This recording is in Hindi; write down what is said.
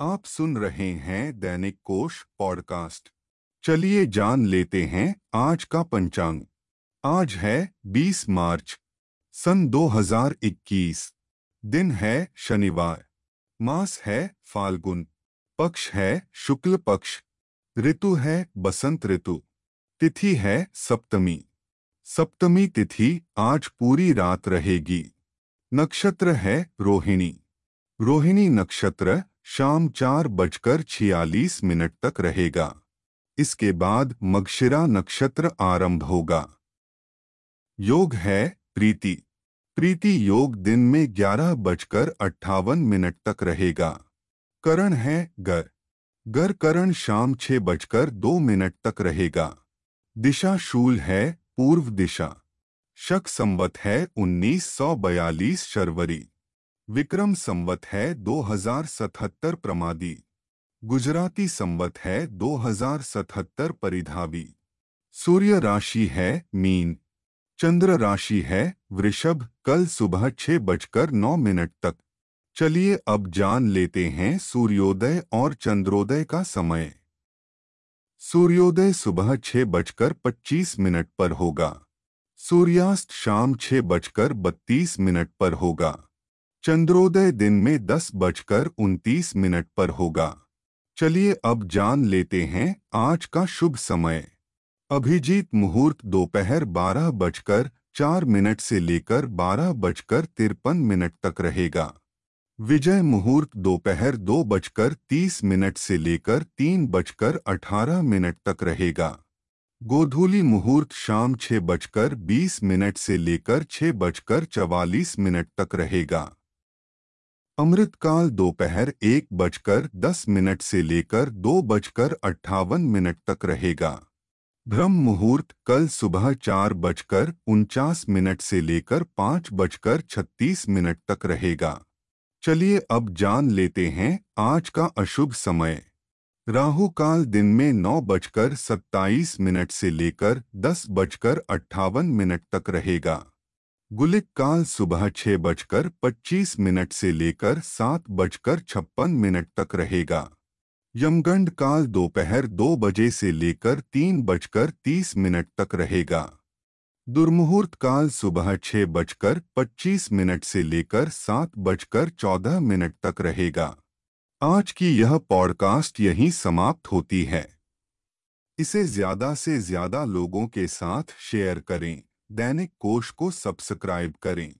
आप सुन रहे हैं दैनिक कोश पॉडकास्ट। चलिए जान लेते हैं आज का पंचांग। आज है 20 मार्च, सन 2021 दिन है शनिवार, मास है फाल्गुन, पक्ष है शुक्ल पक्ष, ऋतु है बसंत ऋतु, तिथि है सप्तमी। सप्तमी तिथि आज पूरी रात रहेगी। नक्षत्र है रोहिणी रोहिणी नक्षत्र शाम चार बजकर छियालीस मिनट तक रहेगा। इसके बाद मगशिरा नक्षत्र आरंभ होगा। योग है प्रीति। प्रीति योग दिन में ग्यारह बजकर अट्ठावन मिनट तक रहेगा। करण है गर। गर करण शाम छह बजकर दो मिनट तक रहेगा। दिशा शूल है पूर्व दिशा। शक संवत है 1942 शर्वरी। विक्रम संवत है 2077 प्रमादी। गुजराती संवत है 2077 परिधावी। सूर्य राशि है मीन। चंद्र राशि है वृषभ। कल सुबह छह बजकर नौ मिनट तक। चलिए अब जान लेते हैं सूर्योदय और चंद्रोदय का समय। सूर्योदय सुबह छह बजकर पच्चीस मिनट पर होगा। सूर्यास्त शाम छह बजकर बत्तीस मिनट पर होगा। चंद्रोदय दिन में दस बजकर उनतीस मिनट पर होगा। चलिए अब जान लेते हैं आज का शुभ समय। अभिजीत मुहूर्त दोपहर बारह बजकर चार मिनट से लेकर बारह बजकर तिरपन मिनट तक रहेगा। विजय मुहूर्त दोपहर दो बजकर तीस मिनट से लेकर तीन बजकर अठारह मिनट तक रहेगा। गोधूली मुहूर्त शाम छह बजकर बीस मिनट से लेकर छह बजकर चवालीस मिनट तक रहेगा। अमृतकाल दोपहर एक बजकर दस मिनट से लेकर दो बजकर अट्ठावन मिनट तक रहेगा। ब्रह्म मुहूर्त कल सुबह चार बजकर उनचास मिनट से लेकर पाँच बजकर छत्तीस मिनट तक रहेगा। चलिए अब जान लेते हैं आज का अशुभ समय। राहु काल दिन में नौ बजकर सत्ताईस मिनट से लेकर दस बजकर अट्ठावन मिनट तक रहेगा। गुलिक काल सुबह छह बजकर पच्चीस मिनट से लेकर सात बजकर छप्पन मिनट तक रहेगा। यमगंड काल दोपहर दो बजे से लेकर तीन बजकर तीस मिनट तक रहेगा। दुर्मुहूर्त काल सुबह छह बजकर पच्चीस मिनट से लेकर सात बजकर चौदह मिनट तक रहेगा। आज की यह पॉडकास्ट यहीं समाप्त होती है। इसे ज़्यादा से ज़्यादा लोगों के साथ शेयर करें। दैनिक कोश को सब्सक्राइब करें।